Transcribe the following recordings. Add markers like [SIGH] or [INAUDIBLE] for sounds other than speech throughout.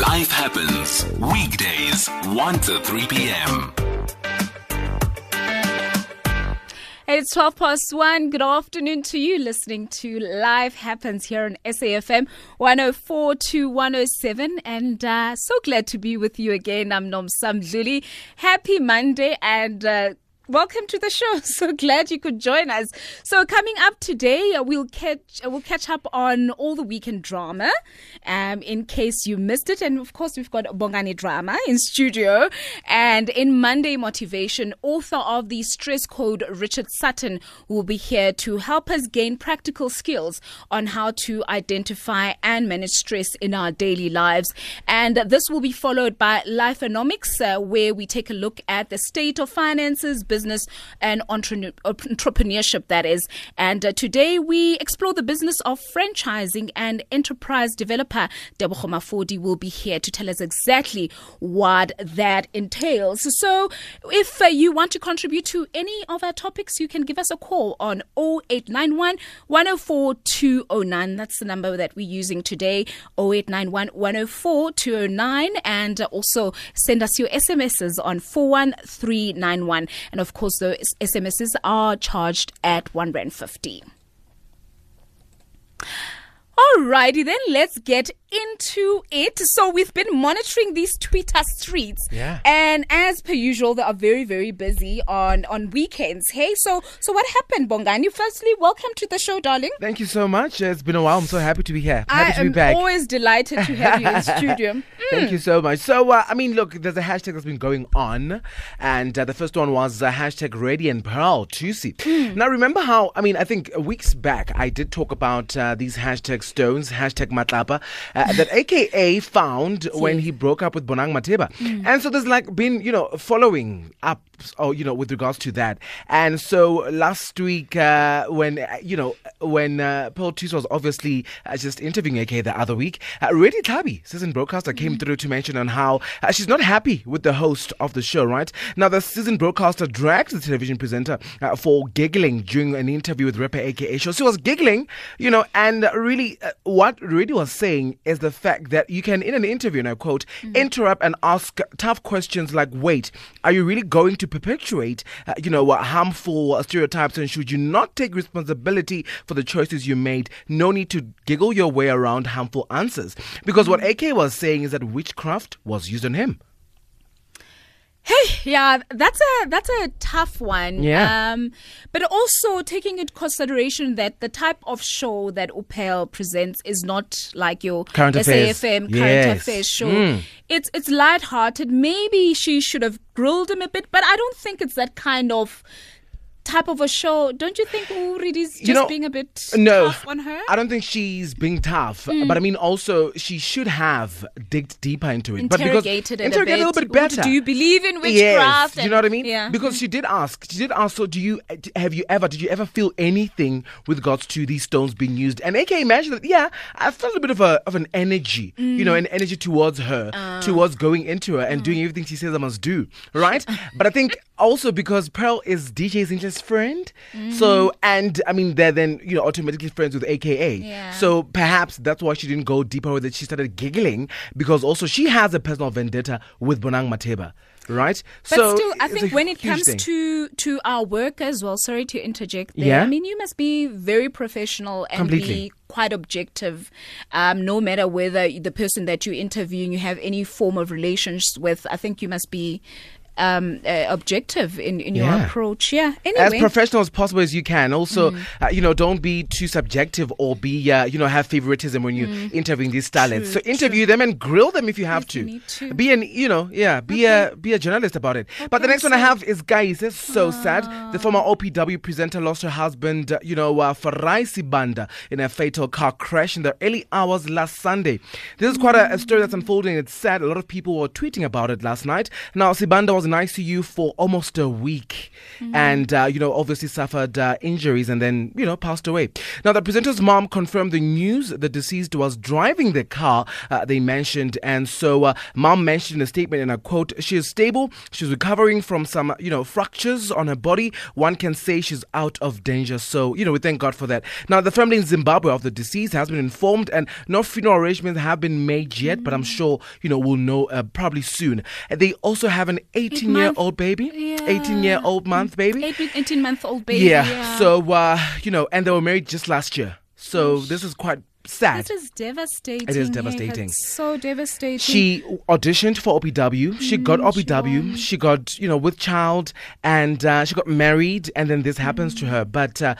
Life happens weekdays 1 to 3 p.m. It's 12 past 1. Good afternoon to you listening to Live Happens here on SAFM 104 to 107. And uh, so glad to be with you again. I'm Nomsam Dluli. Happy Monday and uh, welcome to the show. [LAUGHS] So glad you could join us. So coming up today, uh, we'll catch uh, we'll catch up on all the weekend drama, um, in case you missed it, and of course we've got Bongani drama in studio, and in Monday motivation, author of the Stress Code, Richard Sutton, will be here to help us gain practical skills on how to identify and manage stress in our daily lives, and this will be followed by Lifeonomics, uh, where we take a look at the state of finances, business, and entre- entrepreneurship, that is. And uh, today we explore the business of franchising and enterprise developer Debogo Mafodi will be here to tell us exactly what that entails. So if uh, you want to contribute to any of our topics, you can give us a call on 0891 104 209. That's the number that we're using today 0891 104 209. And uh, also send us your SMSs on 41391. And of course, the SMSs are charged at 1 Rand 50. Alrighty then, let's get into it. So we've been monitoring these Twitter streets, Yeah. and as per usual, they are very, very busy on on weekends. Hey, so so what happened, Bongani? Firstly, welcome to the show, darling. Thank you so much. It's been a while. I'm so happy to be here. Happy I to be am back. always delighted to have you in the [LAUGHS] studio. Thank you so much. So, uh, I mean, look, there's a hashtag that's been going on, and uh, the first one was uh, hashtag Ready and Pearl Thusi. Now, remember how? I mean, I think weeks back I did talk about uh, these hashtag stones, hashtag Matlapa, uh, that [LAUGHS] AKA found when he broke up with Bonang Matheba, and so there's like been you know following up, or you know, with regards to that, and so last week uh, when uh, you know when uh, Pearl Thusi was obviously uh, just interviewing AKA the other week, uh, Redi Tlhabi, season broadcaster, came through to mention on how uh, she's not happy with the host of the show, right? Now, the season broadcaster dragged the television presenter uh, for giggling during an interview with rapper AKA show. She was giggling, you know, and really uh, what Really was saying is the fact that you can, in an interview, and I quote, interrupt and ask tough questions like, wait, are you really going to perpetuate, uh, you know, uh, harmful uh, stereotypes and should you not take responsibility for the choices you made? No need to giggle your way around harmful answers. Because what AK was saying is that witchcraft was used on him. Hey, yeah, that's a that's a tough one. Yeah. Um, but also taking into consideration that the type of show that Upel presents is not like your Current affairs. SAFM current Yes. affairs show. Mm. It's it's lighthearted. Maybe she should have grilled him a bit, but I don't think it's that kind of type of a show. Don't you think Uridi's just You know, being a bit no, tough on her? I don't think she's being tough, Mm. but I mean also she should have digged deeper into it. but because Interrogated it interrogated a little bit. bit better. Do you believe in witchcraft? Yes, you know what I mean? Yeah. Because she did ask. She did ask. So, do you have you ever did you ever feel anything with regards to these stones being used? And AK imagine that. Yeah, I felt a bit of a of an energy. Mm. You know, an energy towards her, ah. towards going into her and ah. doing everything she says I must do. Right. [LAUGHS] but I think also because Pearl is DJ's interest friend. So and I mean they're then you know automatically friends with AKA. Yeah. So perhaps that's why she didn't go deeper with it. She started giggling because also she has a personal vendetta with Bonang Matheba. Right? But so still, I think when it comes thing. to to our work as well. Sorry to interject there. Yeah. I mean, you must be very professional and Completely. be quite objective. Um, no matter whether the person that you're interviewing you have any form of relations with, I think you must be um, uh, objective in, in your approach. Yeah. Anyway. as professional as possible as you can. Also, uh, you know, don't be too subjective or be, uh, you know, have favoritism when you're interviewing these talents. True, so interview them and grill them if you have to. need to. Be an, you know, yeah, be a be a journalist about it. but the Okay, next one I have is guys. It's so sad. The former OPW presenter lost her husband, uh, you know, uh, Farai Sibanda in a fatal car crash in the early hours last Sunday. This is quite a, a story that's unfolding. It's sad. A lot of people were tweeting about it last night. Now, Sibanda was ICU for almost a week, and uh, you know, obviously suffered uh, injuries and then you know passed away. Now, the presenter's mom confirmed the news. The deceased was driving the car uh, they mentioned, and so uh, mom mentioned in a statement, and I quote: "She is stable. She's recovering from some you know fractures on her body. One can say she's out of danger. So you know, we thank God for that. Now, the family in Zimbabwe of the deceased has been informed, and no funeral arrangements have been made yet, but I'm sure you know we'll know uh, probably soon. And they also have an 18 year old baby, Yeah. 18 year old month baby. 18 month old baby. Yeah. So uh, you know, and they were married just last year. So this is quite sad. This is devastating. It is devastating. it's so devastating. She auditioned for OPW. She got OPW. She, got, you know, with child and uh, she got married and then this happens to her. But uh,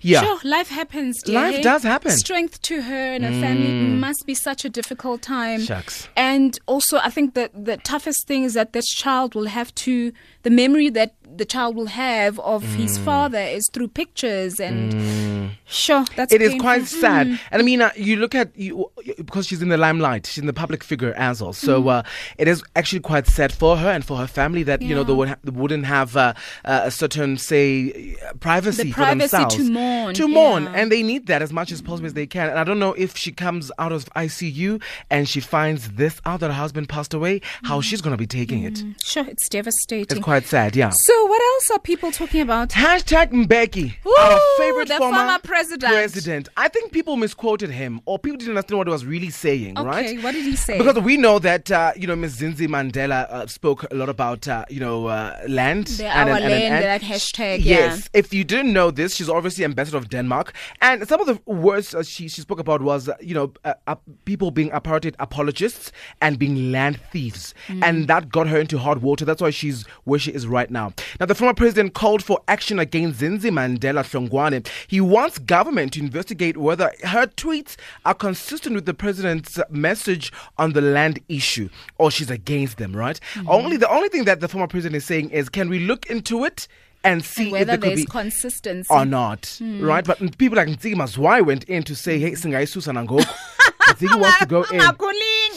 yeah. Sure, life happens. Dear. Life does happen. Mm. Strength to her and her family It must be such a difficult time. Shucks. And also, I think that the toughest thing is that this child will have to, the memory that the child will have of his Mm. father is through pictures and sure, that's It is painful. quite sad, Mm. and I mean, uh, you look at you because she's in the limelight, she's in the public figure as well. So Mm. uh, it is actually quite sad for her and for her family that you know they, would ha- they wouldn't have uh, uh, a certain say privacy, The for privacy to mourn, to mourn, yeah. and they need that as much as possible as they can. And I don't know if she comes out of ICU and she finds this out that her husband passed away, how she's gonna be taking it. Sure, it's devastating. It's quite sad, yeah. so, what else are people talking about? Hashtag Mbeki, our favorite the former, former president. president. I think people misquoted him, or people didn't understand what he was really saying, right? Okay, what did he say? Because we know that uh, you know Ms. Zinzi Mandela uh, spoke a lot about uh, you know uh, land The and, our and- and- land, and- that hashtag, yeah. Yes, if you didn't know this, she's obviously ambassador of Denmark, and some of the words uh, she she spoke about was uh, you know uh, uh, people being apartheid apologists and being land thieves, Mm. and that got her into hot water. That's why she's where she is right now. Now, the former president called for action against Zinzi Mandela Hlongwane. He wants government to investigate whether her tweets are consistent with the president's message on the land issue, or she's against them. Right? Mm-hmm. Only the only thing that the former president is saying is, can we look into it? And see And whether if there there's be consistency. or not, right? But people like Nzima Zwai went in to say, "Hey, singayisusa nangoku." [LAUGHS] Nzima wants to go [LAUGHS] in.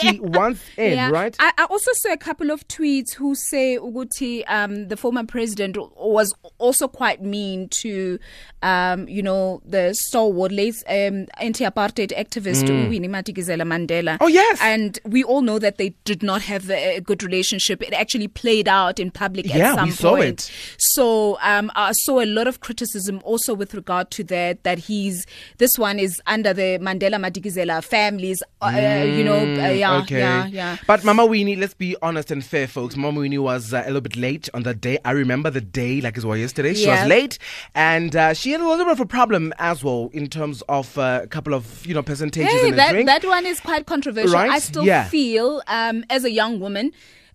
She wants in, Yeah. right? I, I also saw a couple of tweets who say Uguti, um, the former president, was also quite mean to, um, you know, the stalwart late um, anti-apartheid activist Winnie Madikizela Mandela. Mm. Oh, yes. and we all know that they did not have a, a good relationship. It actually played out in public Yeah, at some we saw point. it. So um, I saw a lot of criticism also with regard to that. That he's this one is under the Mandela Madikizela families. Uh, you know, uh, yeah, Mm, okay. yeah, yeah. But Mama Winnie, let's be honest and fair, folks. Mama Winnie was uh, a little bit late on that day. I remember the day like it was yesterday. She Yeah. was late, and uh, she had a little bit of a problem as well in terms of uh, a couple of you know percentages Hey, that drink. that one is quite controversial. Right? I still Yeah. feel, um, as a young woman.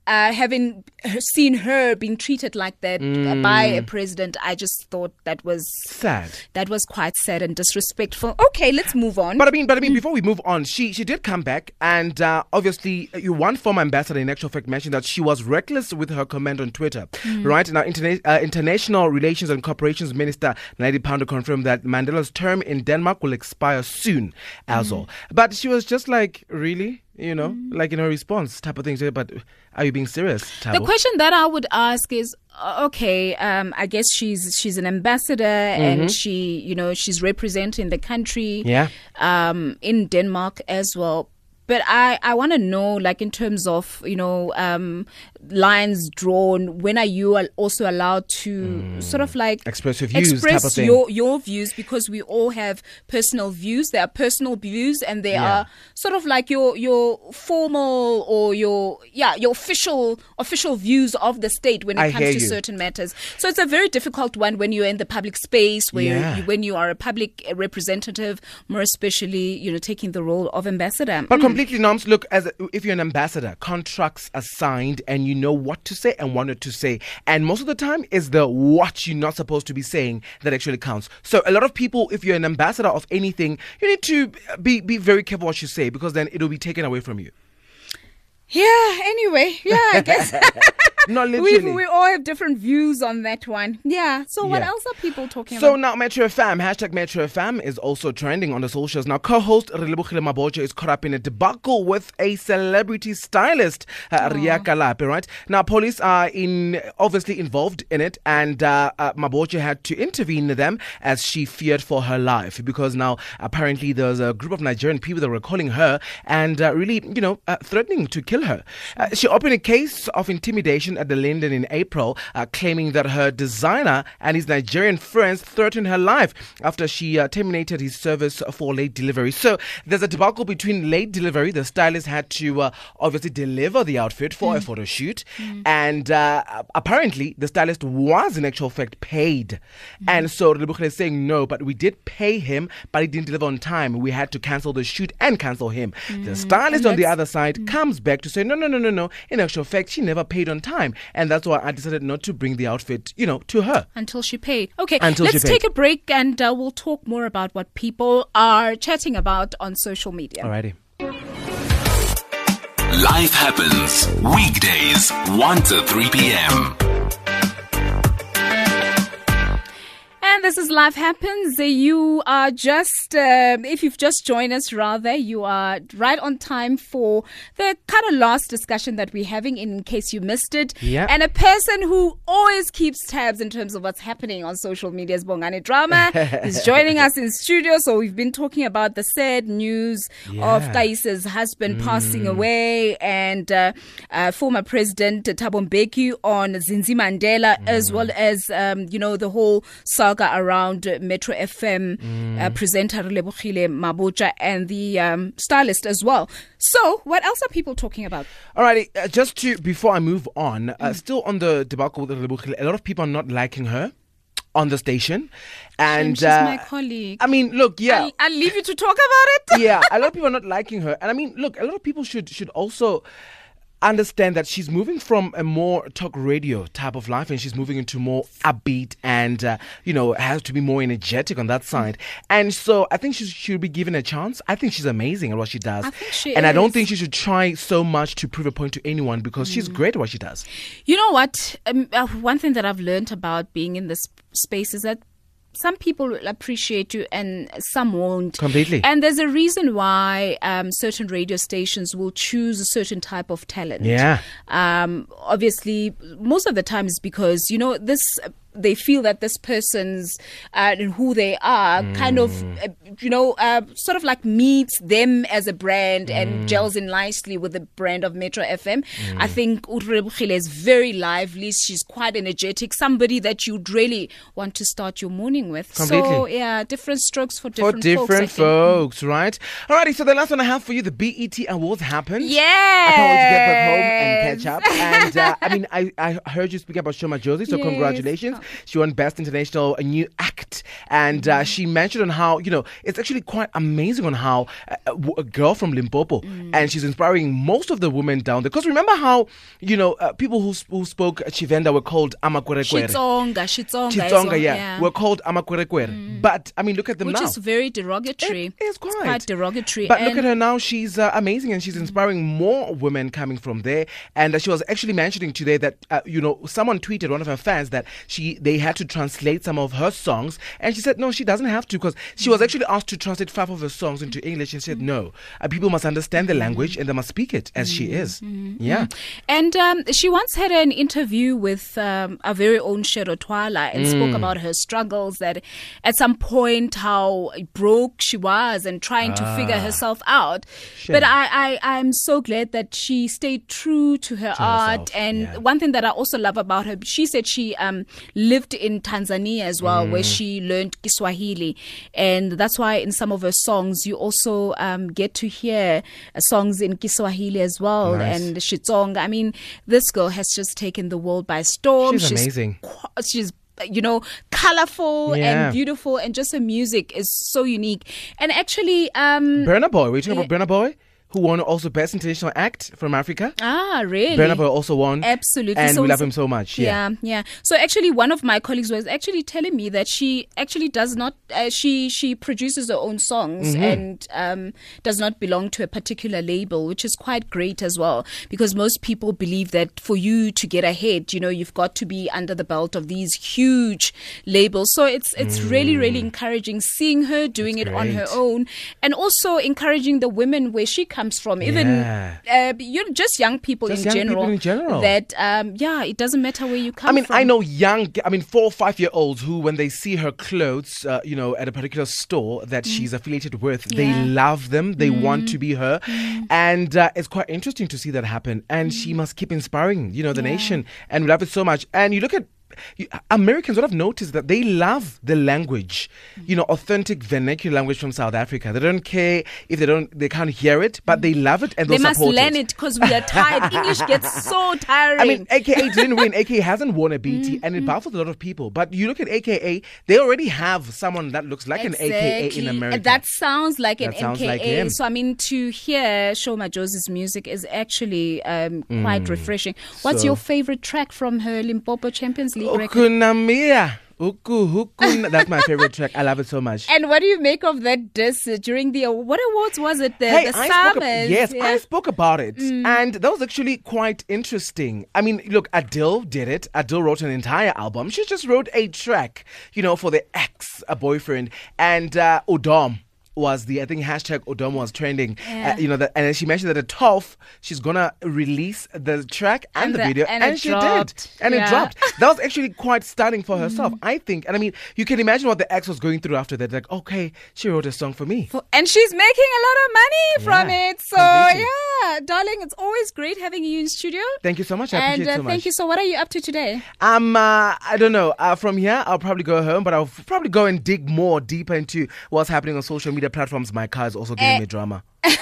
Uh, having seen her being treated like that uh, by a president, I just thought that was Sad. that was quite sad and disrespectful. Okay, let's move on. But I mean, but I mean, before we move on, she she did come back, and uh, obviously, uh, you one former ambassador in actual fact mentioned that she was reckless with her comment on Twitter, right? Now, interna- uh, international relations and cooperations minister Naledi Pandor confirmed that Mandela's term in Denmark will expire soon, as well. But she was just like, really, you know, like in a response type of thing. But are you being serious? The question that I would ask is, uh, okay, um, I guess she's she's an ambassador and she, you know, she's representing the country, Mm-hmm. Yeah. um, in Denmark as well. But I, I want to know, like, in terms of, you know, um, lines drawn, when are you also allowed to sort of like Mm. Express your views express your, your views because we all have personal views. There are personal views and there Yeah. are sort of like your, your formal or your, yeah, your official, official views of the state when it I comes to you. certain matters. So it's a very difficult one when you're in the public space, where Yeah. you, when you are a public representative, more especially, you know, taking the role of ambassador. But completely norms. Look, as a, if you're an ambassador, contracts are signed, and you know what to say and what not to say. And most of the time, is the what you're not supposed to be saying that actually counts. So a lot of people, if you're an ambassador of anything, you need to be be very careful what you say because then it'll be taken away from you. Yeah, anyway, yeah, I guess. [LAUGHS] No, we, literally. we all have different views on that one. Yeah. So what Yeah. else are people talking about? So about? now Metro FM, hashtag Metro FM is also trending on the socials. Now co-host Relebogile Mabotja is caught up in a debacle with a celebrity stylist, uh, Ria Kalape, right? Now police are in obviously involved in it and uh, uh, Mabotja had to intervene them as she feared for her life because now apparently there's a group of Nigerian people that were calling her and uh, really, you know, uh, threatening to kill her. Uh, she opened a case of intimidation at the Linden in April, uh, claiming that her designer and his Nigerian friends threatened her life after she uh, terminated his service for late delivery. So there's a debacle between late delivery. The stylist had to uh, obviously deliver the outfit for a photo shoot, and uh, apparently the stylist was in actual fact paid. And so Rebukhele is saying no, but we did pay him, but he didn't deliver on time. We had to cancel the shoot and cancel him. The stylist on the other side comes back to say no, no, no, no, no. In actual fact, she never paid on time, and that's why I decided not to bring the outfit, you know, to her. Until she paid. Okay, Until she let's paid. take a break and uh, we'll talk more about what people are chatting about on social media. Alrighty. Life happens weekdays 1 to 3 p.m. this is Life Happens. You are just, um if you've just joined us, rather, you are right on time for the kind of last discussion that we're having in case you missed it. Yeah. And a person who always keeps tabs in terms of what's happening on social media is Bongani Drama. [LAUGHS] He's joining us in studio. So we've been talking about the sad news of Yeah. Mm. Kaisa's husband passing away and uh, uh, former President Thabo Mbeki on Zinzi Mandela, Mm. as well as, um, you know, the whole saga around uh, Metro FM Mm. uh, presenter Lebohile Mabotja and the um, stylist as well. So, what else are people talking about? Alrighty, uh, just to before I move on, Mm. uh, still on the debacle with Rebukhele, a lot of people are not liking her on the station, and She's uh, my colleague. I mean, look, yeah, I'll, I'll leave you to talk about it. [LAUGHS] yeah, a lot of people are not liking her, and I mean, look, a lot of people should should also understand that she's moving from a more talk radio type of life and she's moving into more upbeat and uh, you know has to be more energetic on that side and so i think she should be given a chance i think she's amazing at what she does I think she and i don't is. think she should try so much to prove a point to anyone because Mm. she's great at what she does You know what? Um, uh, one thing that I've learned about being in this space is that some people will appreciate you and some won't. Completely. And there's a reason why um, certain radio stations will choose a certain type of talent. Yeah. Um, obviously, most of the time is because, you know, this. They feel that this person's uh, and who they are kind of, Mm. uh, you know, uh, sort of like meets them as a brand Mm. and gels in nicely with the brand of Metro FM. Mm. I think Urebukile is very lively. She's quite energetic. Somebody that you'd really want to start your morning with. So yeah, different strokes for for different, different folks. Think. folks, right? Alrighty, so the last one I have for you, the BET Awards happened. Yeah. I can't wait to get back home and catch up. And uh, I mean, I, I heard you speak about Sho Madjozi, so [LAUGHS] Yes. congratulations. She won Best International uh, New Act. And Mm-hmm. uh, she mentioned on how, you know, it's actually quite amazing on how a, a, w- a girl from Limpopo, Mm. and she's inspiring most of the women down there. Because remember how, you know, uh, people who, who spoke Tshivenda were called Amakwerekwere. Xitsonga, as Xitsonga, well, yeah, were called Amakwerekwere. But, I mean, look at them which now. is very derogatory. It is quite. It's quite derogatory. But and look at her now; she's uh, amazing, and she's inspiring more women coming from there. And uh, she was actually mentioning today that uh, you know someone tweeted one of her fans that she they had to translate some of her songs, and she said no, she doesn't have to because she was actually asked to translate five of her songs into English, and she said no, uh, people must understand the language and they must speak it as she is. Yeah, And um, she once had an interview with um, our very own Shero Twala and Mm. spoke about her struggles. That at some point how broke she was and trying to figure herself out. Ah. Shame. But I, I, I'm so glad that she stayed true to her art. herself, And yeah. one thing that I also love about her, she said she um, lived in Tanzania as well, Mm. where she learned Kiswahili, and that's why in some of her songs you also um, get to hear uh, songs in Kiswahili as well Nice. and Xitsonga. I mean, this girl has just taken the world by storm. She's amazing. qu- She's you know colorful Yeah. and beautiful, and just her music is so unique. And actually, um, Burna Boy. Were you talking about Burna Boy? Who won also Best International Act from Africa. Ah, really? Burna Boy also won. Absolutely. And So we love him so much. Yeah. Yeah, yeah. So actually, one of my colleagues was actually telling me that she actually does not. Uh, she she produces her own songs Mm-hmm. and um, does not belong to a particular label, which is quite great as well. Because most people believe that for you to get ahead, you know, you've got to be under the belt of these huge labels. So it's it's really really encouraging seeing her doing it on her Mm. own, and also encouraging the women where she comes from, even Yeah. uh, you know, just young people Just in young people general. in general. That um, yeah, it doesn't matter where you come from I mean, from. I know young, I mean, four or five year olds who, when they see her clothes, uh, you know, at a particular store that she's affiliated with, they Mm. Yeah. Mm. love them. They want to be her. And uh, it's quite interesting to see that happen. And she must keep inspiring, you know, the Mm. Yeah. nation. And we love it so much. And you look at, you, Americans would have noticed that they love the language, you know, authentic vernacular language from South Africa. They don't care if they don't, they can't hear it, but they love it and they must learn it. because we are tired. [LAUGHS] English gets so tiring. I mean, AKA didn't win. AKA [LAUGHS] hasn't won a Mm, BT, and it baffles a lot of people. But you look at AKA, they already have someone that looks like an AKA in America. That sounds like an That sounds NKA. like. So I mean, to hear Sho Madjozi's music is actually um, quite refreshing. What's Mm. So- your favorite track from her Limpopo Champions League record? Ukunamia. Uku. That's my favorite track. I love it so much. And what do you make of that diss uh, during the what awards was it? The, Hey, the I spoke ab- yes, yeah. I spoke about it, Mm. and that was actually quite interesting. I mean, look, Adele did it. Adele wrote an entire album. She just wrote a track, you know, for the ex a boyfriend, and uh, Odom was the I think hashtag Odom was trending. Yeah. Uh, you know, that, and she mentioned that at 12 she's gonna release the track and, And the, the- video, and and, she dropped. did, and Yeah. Mm. it dropped. [LAUGHS] That was actually quite stunning for herself, I think. And I mean, you can imagine what the ex was going through after that. Like, okay, she wrote a song for me. For- and she's making a lot of money from Yeah, it. So yeah, darling, it's always great having you in studio. Thank you so much. I and appreciate uh, so much. thank you. So, what are you up to today? Um, uh, I don't know. Uh, from here, I'll probably go home, but I'll probably go and dig more deeper into what's happening on social media platforms. My car is also giving Eh. me drama. [LAUGHS]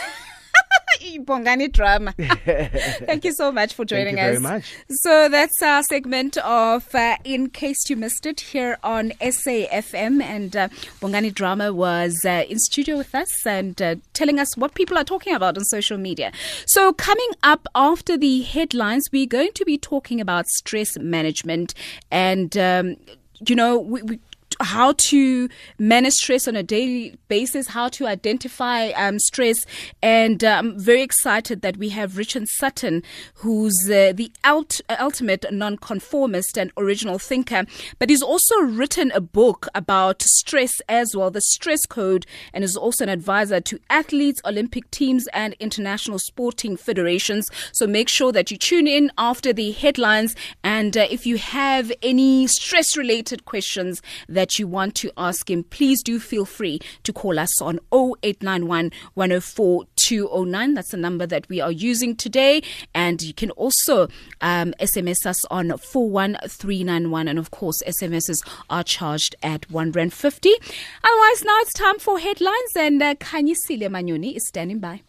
Bongani drama. [LAUGHS] Thank you so much for joining you very us. much. So that's our segment of uh, In Case You Missed It here on SAFM. And uh, Bongani Drama was uh, in studio with us and uh, telling us what people are talking about on social media. So coming up after the headlines, we're going to be talking about stress management and, um, you know, we, we how to manage stress on a daily basis, how to identify um, stress. And uh, I'm very excited that we have Richard Sutton, who's uh, the ult- ultimate nonconformist and original thinker. But he's also written a book about stress as well, the stress code, and is also an advisor to athletes, Olympic teams, and international sporting federations. So make sure that you tune in after the headlines. And uh, if you have any stress related questions that you want to ask him, please do feel free to call us on 0891 104 209. That's the number that we are using today. And you can also um, SMS us on 41391. And of course, SMSs are charged at 1 Rand 50. Otherwise, now it's time for headlines. And uh, Kanyisile Manyoni is standing by.